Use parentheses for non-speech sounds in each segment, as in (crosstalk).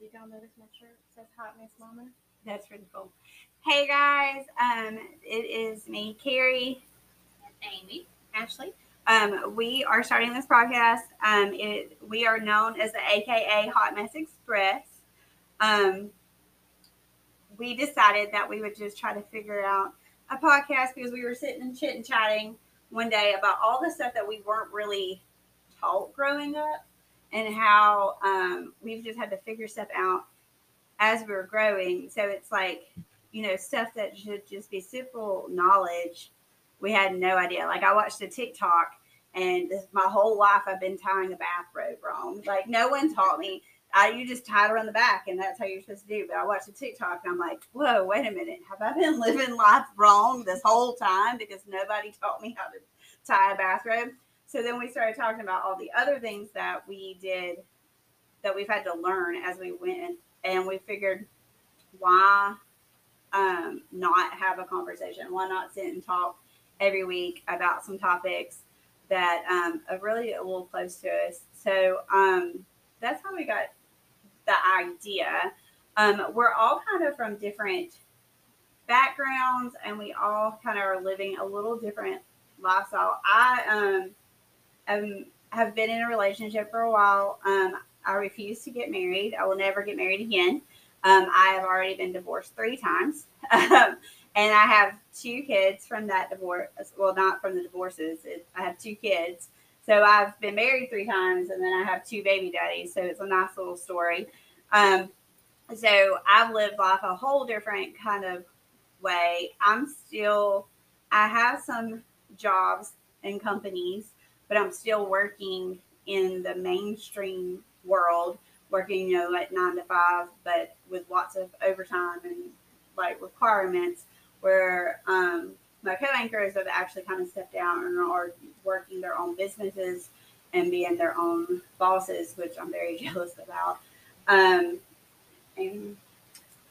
Did y'all notice my shirt says Hot Miss Mama? That's really cool. Hey guys, um, it is me, Keri, and Amy, Ashley. Um, we are starting this podcast. Um, it, we are known as the AKA Hot Mess Express. Um, we decided that we would just try to figure out a podcast because we were sitting and chit and chatting one day about all the stuff that we weren't really taught growing up and how um, we've just had to figure stuff out as we are growing. So it's like, you know, stuff that should just be simple knowledge. We had no idea. Like I watched a TikTok and my whole life I've been tying a bathrobe wrong. Like no one taught me. I you just tie it around the back and that's how you're supposed to do. But I watched a TikTok and I'm like, whoa, wait a minute. Have I been (laughs) living life wrong this whole time because nobody taught me how to tie a bathrobe? So then we started talking about all the other things that we did that we've had to learn as we went, and we figured why um, not have a conversation? Why not sit and talk every week about some topics that um, are really a little close to us? So um, that's how we got the idea. Um, we're all kind of from different backgrounds, and we all kind of are living a little different lifestyle. I um um, have been in a relationship for a while. Um, I refuse to get married. I will never get married again. Um, I have already been divorced three times. (laughs) Um, and I have two kids from that divorce. Well, not from the divorces. It, I have two kids. So I've been married three times and then I have two baby daddies. So it's a nice little story. Um, so I've lived life a whole different kind of way. I'm still, I have some jobs and companies but I'm still working in the mainstream world, working, you know, at nine to five, but with lots of overtime and like requirements where um, my co-anchors have actually kind of stepped down and are working their own businesses and being their own bosses, which I'm very (laughs) jealous about. Um, and,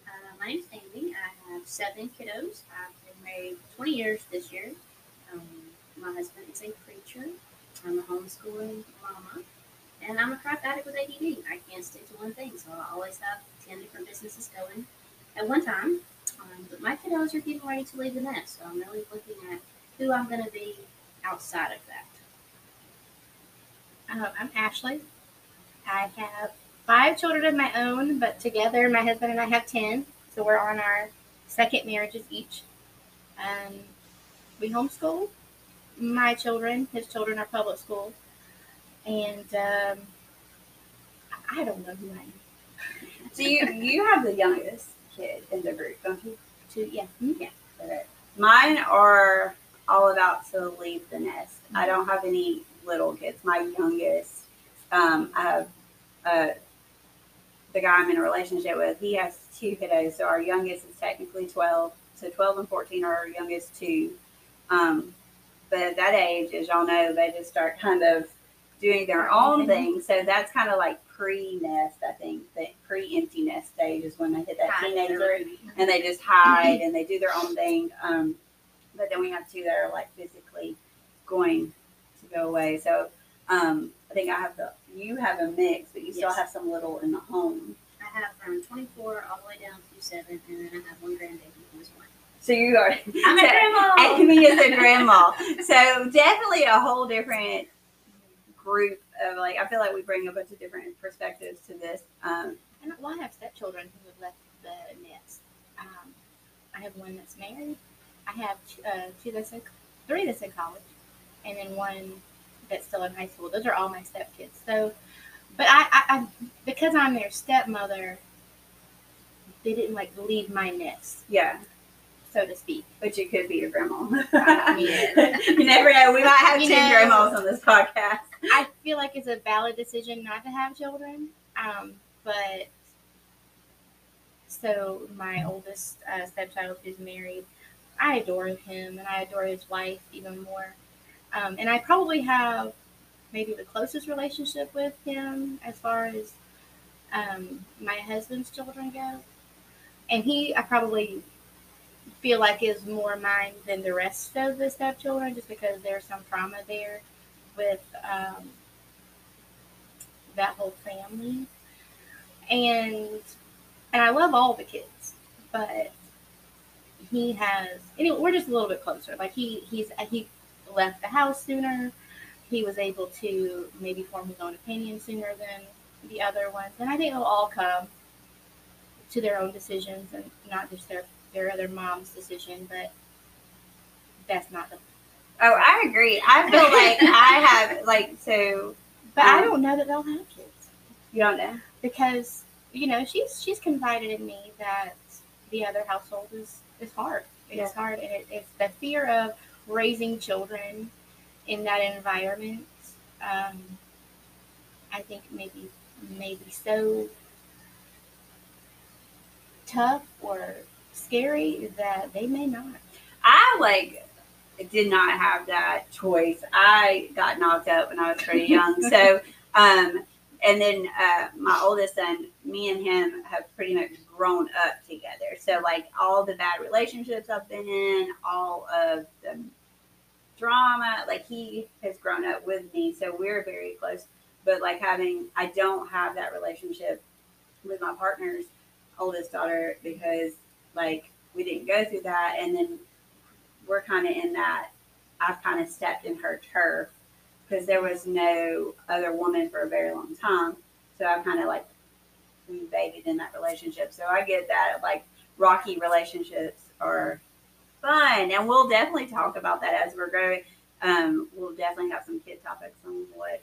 uh, my name's Amy. I have seven kiddos. I've been married 20 years this year. Um, my husband is a preacher. I'm a homeschooling mama, and I'm a crap addict with ADD. I can't stick to one thing, so I always have 10 different businesses going at one time. Um, but my kiddos are getting ready to leave the nest, so I'm really looking at who I'm going to be outside of that. Um, I'm Ashley. I have five children of my own, but together my husband and I have 10. So we're on our second marriages each. Um, we homeschool my children, his children are public school, and um, I don't know who I am. (laughs) So you you have the youngest kid in the group, don't you? Two, yeah, mm-hmm. yeah. Mine are all about to leave the nest. Mm-hmm. I don't have any little kids. My youngest, um, I have uh, the guy I'm in a relationship with. He has two kiddos, so our youngest is technically twelve. So twelve and fourteen are our youngest two. Um, but at that age, as y'all know, they just start kind of doing their own mm-hmm. thing. So that's kind of like pre-nest, I think. The pre-empty nest stage is when they hit that hide teenager and they just hide and they do their own thing. Um, but then we have two that are like physically going to go away. So um, I think I have the you have a mix, but you yes. still have some little in the home. I have from 24 all the way down to seven, and then I have one grandbaby. So you are. I'm a (laughs) grandma. Amy is a grandma. so definitely a whole different group of like. I feel like we bring a bunch of different perspectives to this. Um, and well, I have stepchildren who have left the nest. Um, I have one that's married. I have uh, two that's in, three that's in college, and then one that's still in high school. Those are all my stepkids. So, but I, I, I because I'm their stepmother, they didn't like leave my nest. Yeah so to speak. But you could be your grandma. (laughs) you never know. We might have you two know, grandmas on this podcast. I feel like it's a valid decision not to have children. Um, but so my oldest uh, stepchild who's married, I adore him and I adore his wife even more. Um, and I probably have maybe the closest relationship with him as far as um, my husband's children go. And he, I probably feel like is more mine than the rest of the stepchildren, just because there's some trauma there with um, that whole family. and and I love all the kids, but he has. Anyway, we're just a little bit closer. Like he he's he left the house sooner. He was able to maybe form his own opinion sooner than the other ones, and I think they'll all come to their own decisions and not just their their other mom's decision. But that's not the. Oh, I agree. I feel (laughs) like I have like so. But I Um, don't know that they'll have kids. You don't know. because you know she's she's confided in me that the other household is is hard. It's Yeah. hard, and it, it's the fear of raising children in that environment. Um, I think maybe maybe so tough or scary that they may not. I like did not have that choice. I got knocked up when I was pretty young. (laughs) so, um, and then uh, my oldest son, me and him have pretty much grown up together. So, like all the bad relationships I've been in, all of the drama, like he has grown up with me. So we're very close. But like having, I don't have that relationship with my partner's oldest daughter because like we didn't go through that, and then we're kind of in that. I've kind of stepped in her turf because there was no other woman for a very long time. So I've kind of like invaded in that relationship. So I get that like rocky relationships are fun, and we'll definitely talk about that as we're growing. Um, we'll definitely have some kid topics on what,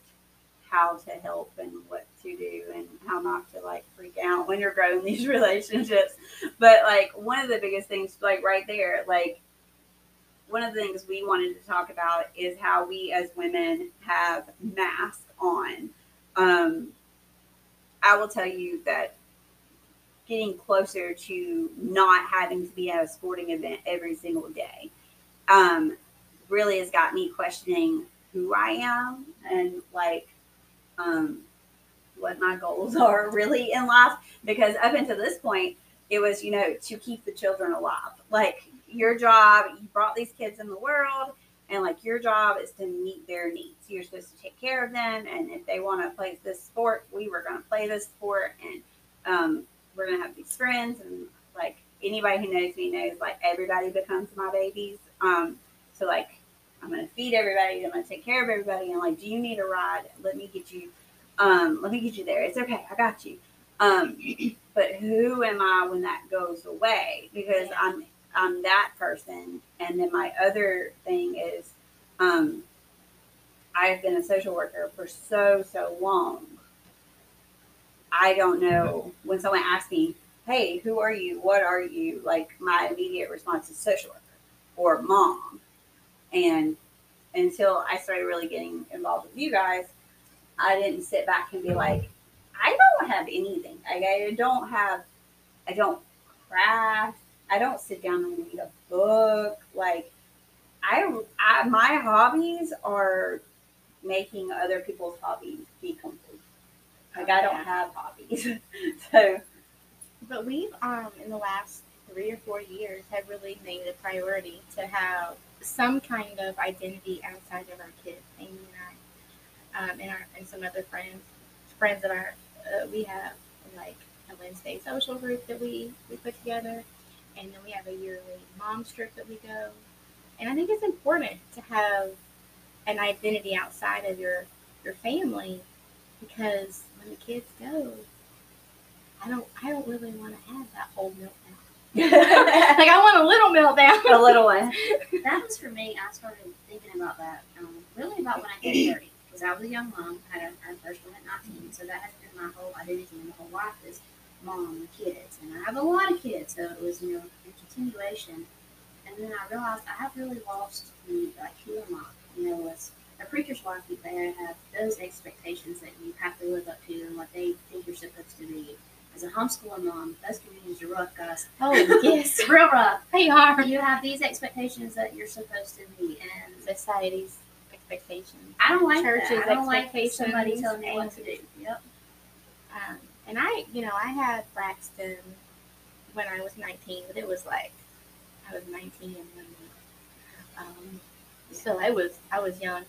how to help, and what to do, and how not to like freak out when you're growing these (laughs) relationships. But like one of the biggest things, like right there, like one of the things we wanted to talk about is how we as women have masks on. Um, I will tell you that getting closer to not having to be at a sporting event every single day um, really has got me questioning who I am and like um, what my goals (laughs) are really in life. Because up until this point, it was, you know, to keep the children alive. Like your job, you brought these kids in the world, and like your job is to meet their needs. You're supposed to take care of them, and if they want to play this sport, we were going to play this sport, and um, we're going to have these friends, and like anybody who knows me knows, like everybody becomes my babies. Um, so like I'm going to feed everybody, I'm going to take care of everybody, and like, do you need a ride? Let me get you. Um, let me get you there. It's okay. I got you. Um, (clears throat) but who am I when that goes away? Because Yeah. I'm I'm that person. And then my other thing is, um, I've been a social worker for so so long. I don't know when someone asks me, "Hey, who are you? What are you?" Like my immediate response is social worker or mom. And until I started really getting involved with you guys, I didn't sit back and be like, I don't have anything. Like I don't have, I don't craft. I don't sit down and read a book. Like I, I my hobbies are making other people's hobbies be complete. Like I don't have hobbies. (laughs) so But we've um in the last three or four years have really made it a priority to have some kind of identity outside of our kids, Amy and I, um, and our and some other friends, friends that our uh, we have like a Wednesday social group that we we put together, and then we have a yearly mom trip that we go, and I think it's important to have an identity outside of your your family because when the kids go, I don't I don't really want to have that whole meltdown. (laughs) like I want a little meltdown. a little one. (laughs) that was for me. I started thinking about that um, really about when I hit 30 because I was a young mom, had a, our first one at 19, so that has been my whole identity and my whole life is mom and kids, and I have a lot of kids, so it was you know a continuation. And then I realized I have really lost the like who am I? You know, as a preacher's wife, you they have those expectations that you have to live up to and what they think you're supposed to be. As a homeschooling mom, those communities are rough, guys. Oh (laughs) yes, real rough. they are You have these expectations that you're supposed to be, and society's expectations. I don't like churches. that. I don't like somebody telling me what to do. Yep. Um, and I, you know, I had Braxton when I was 19, but it was like I was 19 and. Um, so I was I was young,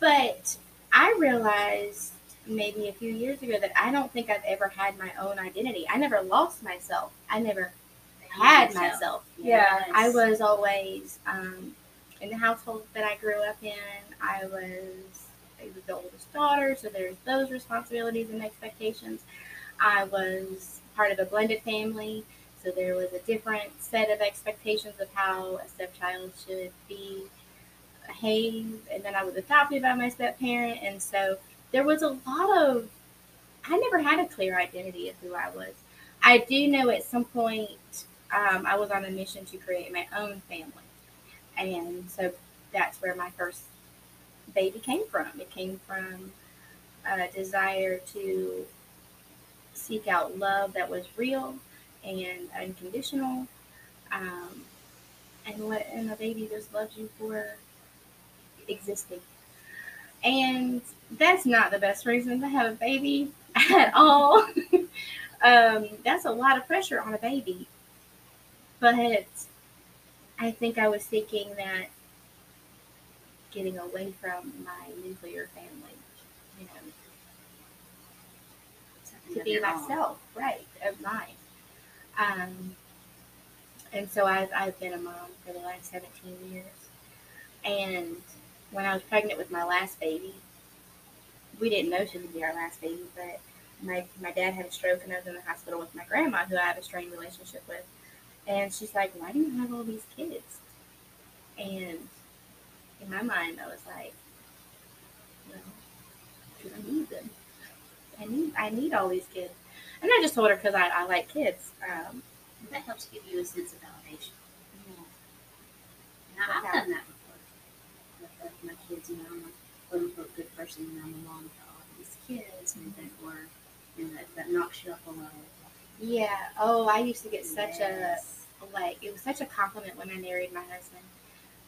but I realized maybe a few years ago that I don't think I've ever had my own identity. I never lost myself. I never had myself. Yeah. I was always um, in the household that I grew up in. I was I was the oldest daughter, so there's those responsibilities and expectations. I was part of a blended family, so there was a different set of expectations of how a stepchild should be behave. And then I was adopted by my step parent, and so there was a lot of. I never had a clear identity of who I was. I do know at some point um, I was on a mission to create my own family. And so that's where my first baby came from. It came from a desire to seek out love that was real and unconditional. Um, and let and a baby just loves you for existing. And that's not the best reason to have a baby (laughs) at all. (laughs) um, that's a lot of pressure on a baby. But I think I was thinking that getting away from my nuclear family, you know, Something to be own. myself, right, of mine. Um, and so I've, I've been a mom for the last 17 years. And when I was pregnant with my last baby, we didn't know she would be our last baby, but my, my dad had a stroke and I was in the hospital with my grandma, who I have a strained relationship with. And she's like, Why do you have all these kids? And in my mind, I was like, Well, because I need them. I need I need all these kids. And I just told her because I, I like kids. Um, That helps give you a sense of validation. And I, Okay. I've done that before. With, with my kids, you know, I'm a quote unquote good person and I'm a mom to all these kids and therefore, you know, that, that knocks you up a level. Yeah. Oh, I used to get such Yes. a like it was such a compliment when I married my husband.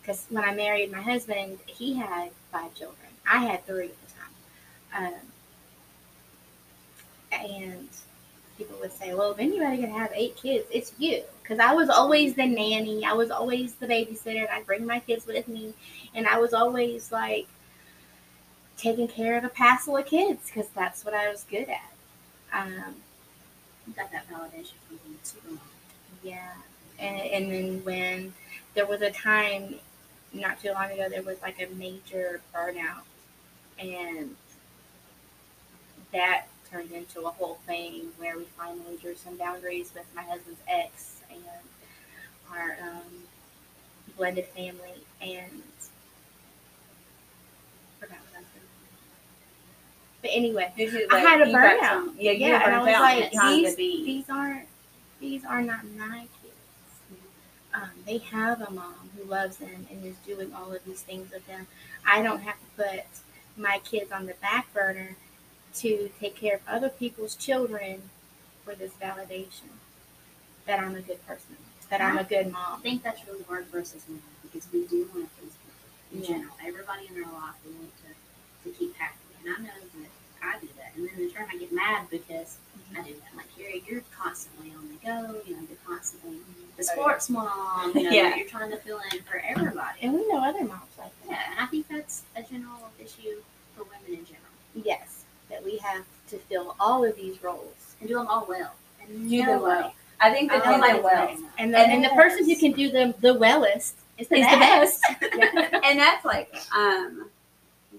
Because when I married my husband, he had five children. I had three at the time. Um, and people would say, "Well, if anybody could have eight kids, it's you." Because I was always the nanny. I was always the babysitter. And I'd bring my kids with me, and I was always like taking care of a passel of kids because that's what I was good at. Um, You got that validation from being super yeah, and and then when there was a time not too long ago, there was like a major burnout, and that turned into a whole thing where we finally drew some boundaries with my husband's ex and our um, blended family, and forgot what I was going But anyway, you, I had a burnout. yeah, Yeah, and I was like, these, these aren't these are not my kids. Um, they have a mom who loves them and is doing all of these things with them. I don't have to put my kids on the back burner to take care of other people's children for this validation that I'm a good person, that I'm a good mom. I think that's really hard for us because we do want to please people in Yeah. general. Everybody in our life we want to, to keep happy. And I know that I do that. And then in turn I get mad because I do that. Like, Keri, you're constantly on the go, you know, you're constantly the sports mom, you know, Yeah. you're trying to fill in for everybody. And we know other moms like that. Yeah, and I think that's a general issue for women in general. Yes, that we have to fill all of these roles. And do them all well. And do nobody- well. I think I that don't they like do well. And the, and the person who can do them the wellest is the Is the best. best. (laughs) and that's like um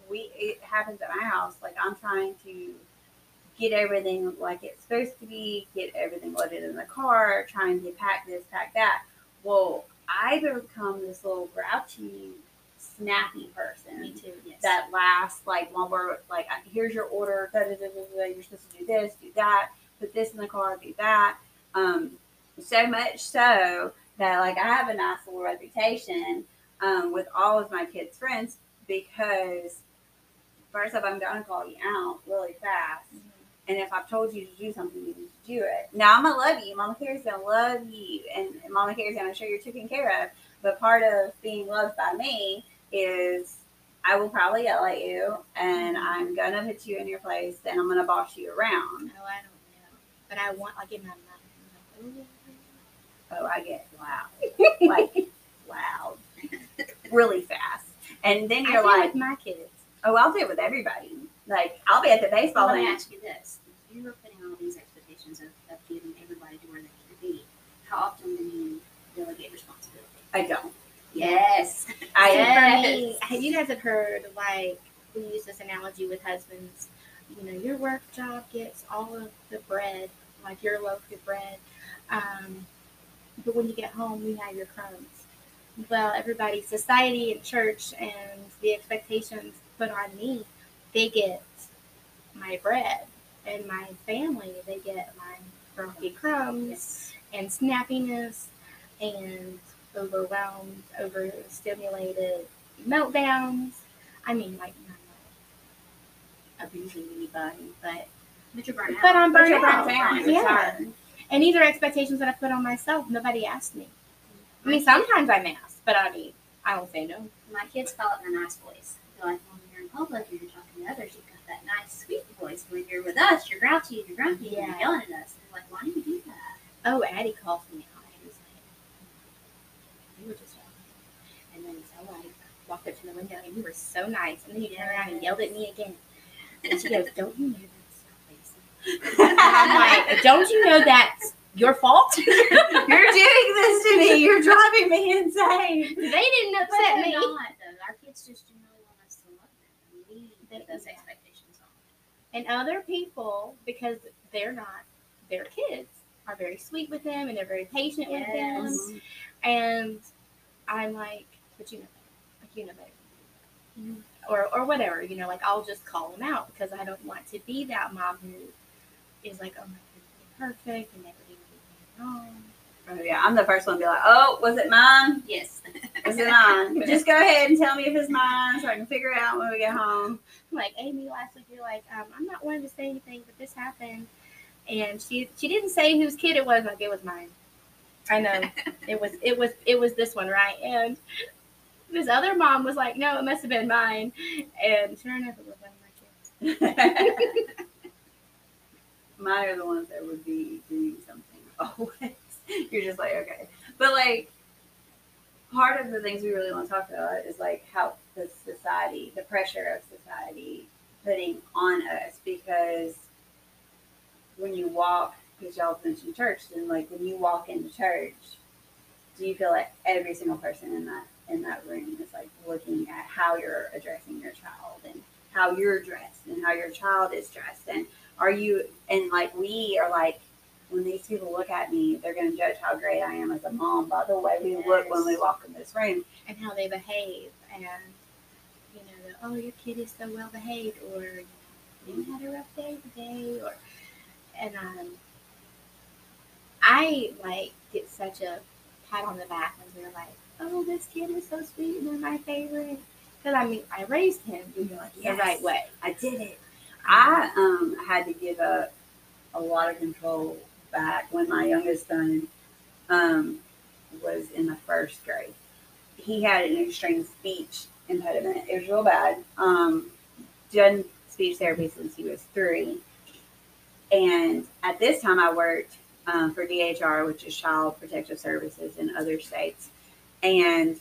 we it happens at my house like i'm trying to get everything like it's supposed to be get everything loaded in the car trying to pack this pack that. Well i become this little grouchy snappy person Me too, yes. that last like one like here's your order da, da, da, da, da, you're supposed to do this do that put this in the car do that. Um so much so that like i have a nice little reputation um, with all of my kids friends because first off i'm going to call you out really fast and if I've told you to do something, you need to do it. Now I'm gonna love you. Mama Keri's gonna love you, and Mama Keri's gonna show you're taken care of. But part of being loved by me is I will probably yell at you, and mm-hmm. I'm gonna put you in your place, and I'm gonna boss you around. No, I don't know. But I want like in my mind. I'm like, "Ooh." Oh, I get loud, like (laughs) loud, (laughs) really fast, and then you're like, with my kids. oh, I'll do it with everybody. Like I'll be at the baseball Well, let me ask you this: If you were putting all these expectations of, of getting everybody to where they need to be, how often do you delegate responsibility? I don't. Yes. (laughs) I Yes. For me, you guys have heard like we use this analogy with husbands. You know, your work job gets all of the bread, like your loaf of bread. Um, but when you get home, we have your crumbs. Well, everybody, society and church and the expectations put on me, they get my bread. And my family, they get my grumpy crumbs and snappiness and overwhelmed, overstimulated meltdowns. I mean, like, not like abusing anybody, but But you're burnt out. but I'm burnt out. burnt Yeah. And these are expectations that I put on myself. Nobody asked me. I mean, sometimes I'm asked, but I mean, I don't say no. My kids call it my nice voice. They're like, public and you're talking to others, you've got that nice, sweet voice. When you're with us, you're grouchy and you're grumpy and you're yelling at us. And like, why do you do that? Oh, Addie calls me out. was like, you were just yelling. And then so I walked up to the window and you were so nice. And then you turned around and yelled at me again. And she goes, (laughs) don't you know that's not? I'm like, don't you know that's your fault? (laughs) You're doing this to me. You're driving me insane. They didn't upset me. not, though. Our kids just generally want us to love them. And those Yeah. expectations on. And other people, because they're not their kids, are very sweet with them and they're very patient with them. And I'm like, but you know. Like, you know better. Mm-hmm. Or, or whatever, you know, like I'll just call them out because I don't want to be that mom who is like, oh my goodness, perfect and never do anything wrong. Oh yeah, I'm the first one to be like, oh, was it mine? Yes. Was it mine? Just go ahead and tell me if it's mine so I can figure it out when we get home. Like Amy last week, you're like, um, I'm not wanting to say anything, but this happened, and she she didn't say whose kid it was. Like it was mine. I know (laughs) it was it was it was this one, right? And this other mom was like, no, it must have been mine, and sure enough, it was one of my kids. (laughs) Mine are the ones that would be doing something always. (laughs) You're just like, okay. But like part of the things we really want to talk about is like how the society, the pressure of society putting on us because when you walk, because y'all mentioned church, then like when you walk into church, do you feel like every single person in that in that room is like looking at how you're addressing your child and how you're dressed and how your child is dressed and are you and like we are like when these people look at me they're going to judge how great i am as a mom. By the way we look when we walk in this room and how they behave, and you know, the, oh, your kid is so well behaved, or you know, you had a rough day today, or and um, I like get such a pat on the back when they're like, oh, this kid is so sweet and they're my favorite, because I mean, I raised him you're like the right way. i did it. I um had to give up a lot of control back when my youngest son um was in the first grade. He had an extreme speech impediment. It was real bad. Um done speech therapy since he was three. And at this time i worked um, for dhr which is child protective services in other states. And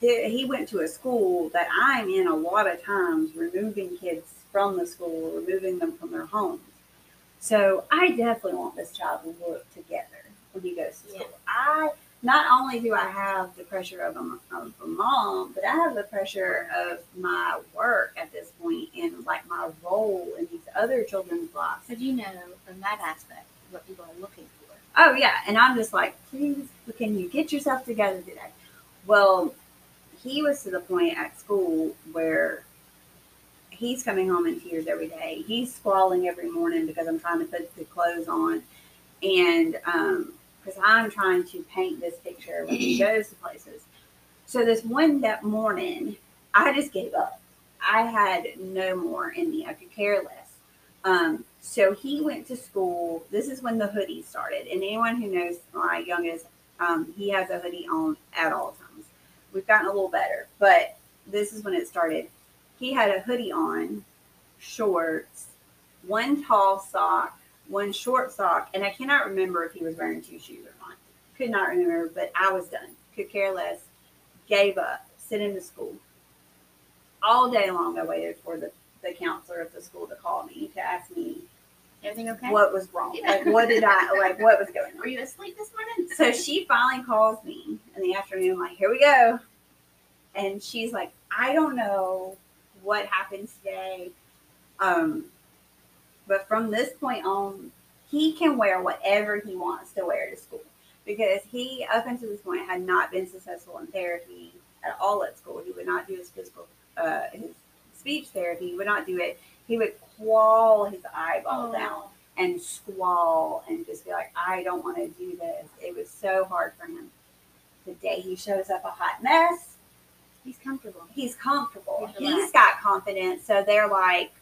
he went to a school that i'm in a lot of times removing kids from the school removing them from their homes so i definitely want this child to look together when he goes to school i not only do I have the pressure of a, of a mom, but I have the pressure of my work at this point and like my role in these other children's lives. So do you know from that aspect what people are looking for. Oh yeah, and I'm just like, please, can you get yourself together today? Well, he was to the point at school where he's coming home in tears every day. He's squalling every morning because I'm trying to put the clothes on, and um, because I'm trying to paint this picture when he goes to places. So this one that morning, I just gave up. I had no more in me. I could care less. Um, so he went to school. This is when the hoodie started. And anyone who knows my youngest, um, he has a hoodie on at all times. We've gotten a little better, but this is when it started. He had a hoodie on, shorts, one tall sock, one short sock, and I cannot remember if he was wearing two shoes or not. Could not remember, but I was done. Could care less. Gave up. Sent him to school. all day long I waited for the, the counselor at the school to call me to ask me Everything okay? what was wrong. Like what did I like what was going on. Were you asleep this morning? So she finally calls me in the afternoon, like, here we go. And she's like, I don't know what happened today. Um, but from this point on, he can wear whatever he wants to wear to school because he, up until this point, had not been successful in therapy at all at school. He would not do his physical, uh, his speech therapy. He would not do it. He would claw his eyeball Oh. down and squall and just be like, I don't want to do this. It was so hard for him. The day he shows up a hot mess, He's comfortable. he's comfortable. He's He's got confidence. So they're like,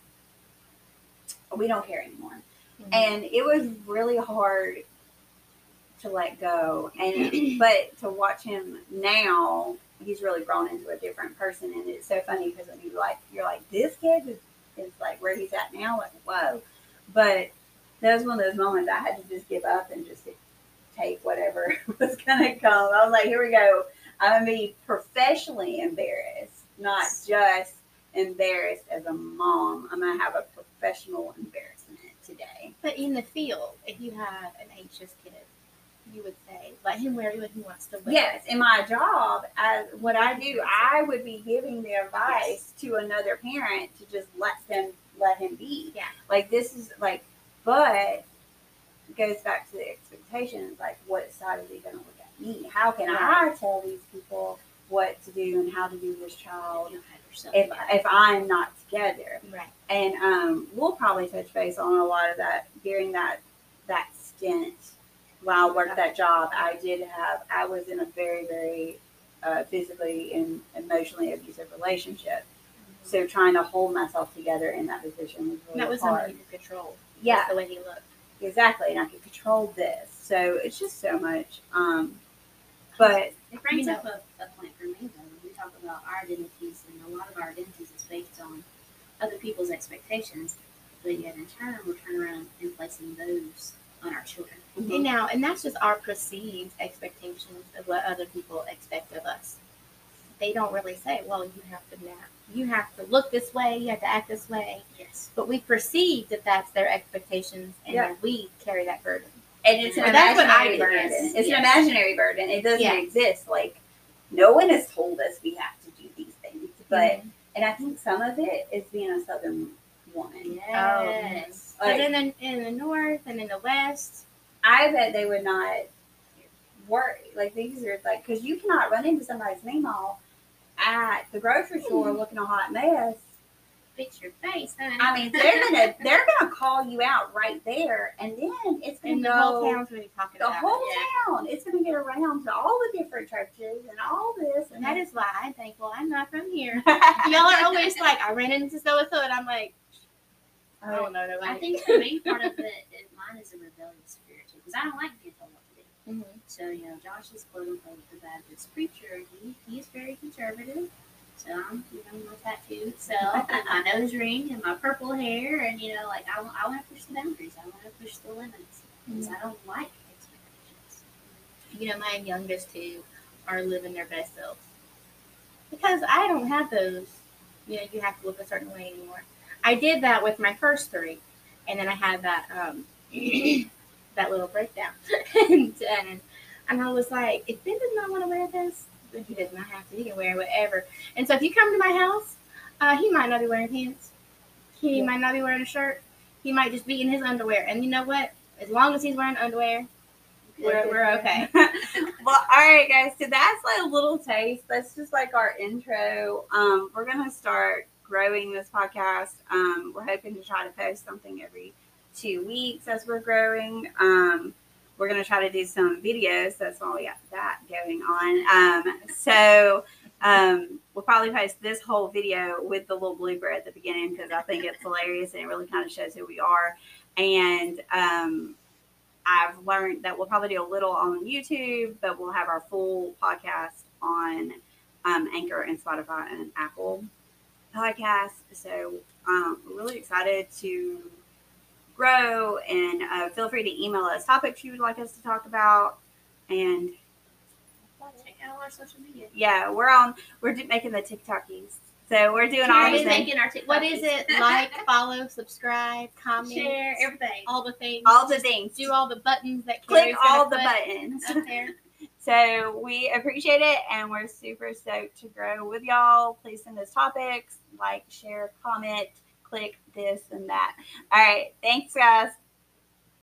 we don't care anymore. Mhm. And it was really hard to let go. And (clears throat) but to watch him now, he's really grown into a different person. And it's so funny because when you like you're like, this kid is, is like where he's at now, like whoa. But that was one of those moments I had to just give up and just take whatever (laughs) was gonna come. I was like, here we go. I'm gonna be professionally embarrassed, not just embarrassed as a mom. I'm gonna have a professional embarrassment today. But in the field, if you have an anxious kid, you would say, let him wear what he wants to wear. Yes, in my job, as what I do, I would be giving the advice to another parent to just let them let him be. Yeah. Like this is like, but it goes back to the expectations. Like, what side is he going to look me? How can I tell these people what to do and how to do this child You don't have yourself if together. if I'm not together? Right. And um, we'll probably touch base on a lot of that during that that stint while I worked that job. I did have I was in a very very uh, physically and emotionally abusive relationship. So trying to hold myself together in that position was really that was hard. something you could control. yeah, the way he looked. exactly. And I could control this. So it's just so much. Um, but It brings You up a, a point for me though. When we talk about our identities, and a lot of our identities is based on other people's expectations, but yet in turn we're turning around and placing those on our children. Mm-hmm. And now, and that's just our perceived expectations of what other people expect of us. They don't really say, "Well, you have to now, you have to look this way, you have to act this way," Yes. but we perceive that that's their expectations, and Yeah. then we carry that burden. And it's an And that's what I imaginary burden. yes, It's yes. an imaginary burden. It doesn't Yeah. exist. Like no one has told us we have to do these things. But Mhm. and I think some of it is being a southern woman. Yes. but Like, in the in the north and in the west, I bet they would not worry. Like these are like because you cannot run into somebody's name all at the grocery store Hmm. looking a hot mess. Fix your face, honey. I mean, they're gonna they're gonna call you out right there, and then it's gonna and the go whole town's going to be talking the about whole it. town. It's gonna get around to all the different churches and all this, And that is why I'm thankful I'm not from here. (laughs) Y'all are always like, I ran into so and so, and I'm like, I Oh, don't know nobody. I think the main part of it, is mine is a rebellious spirit too, because I don't like being told what to do. Mhm. So you know, Josh is quote unquote the Baptist preacher. He he's very conservative. So I'm you know my tattooed self and my (laughs) nose ring and my purple hair, and you know like I, I want to push the boundaries. I want to push the limits because I don't like expectations. you know, my youngest two are living their best selves because I don't have those. You know, you have to look a certain way anymore. I did that with my first three, and then I had that um (clears throat) that little breakdown, and, (laughs) and and I was like, if Ben does not want to wear this, then he does not have to. He can wear whatever. And so if you come to my house, uh, he might not be wearing pants. He Yeah. might not be wearing a shirt. He might just be in his underwear. And you know what? As long as he's wearing underwear, we're, we're okay. (laughs) (laughs) well, all right, guys. So that's like a little taste. That's just like our intro. Um, we're gonna start growing this podcast. Um, we're hoping to try to post something every two weeks as we're growing. Um, we're gonna try to do some videos. That's why we got that going on. Um, so um, we'll probably post this whole video with the little blooper at the beginning because I think it's hilarious and it really kind of shows who we are. And um, I've learned that we'll probably do a little on YouTube, but we'll have our full podcast on um, Anchor and Spotify and Apple podcasts. So I'm really excited to grow and uh, feel free to email us topics you would like us to talk about. And Check out our social media. yeah, we're on, we're making the TikTokies. So we're doing all the things. making our TikTok. What is it? Like, (laughs) follow, subscribe, comment, share everything. all the things. All the things. do all the buttons that Click Keri's gonna all the buttons. up there. (laughs) So we appreciate it and we're super stoked to grow with y'all. Please send us topics, like, share, comment, click this and that. All right. Thanks, guys.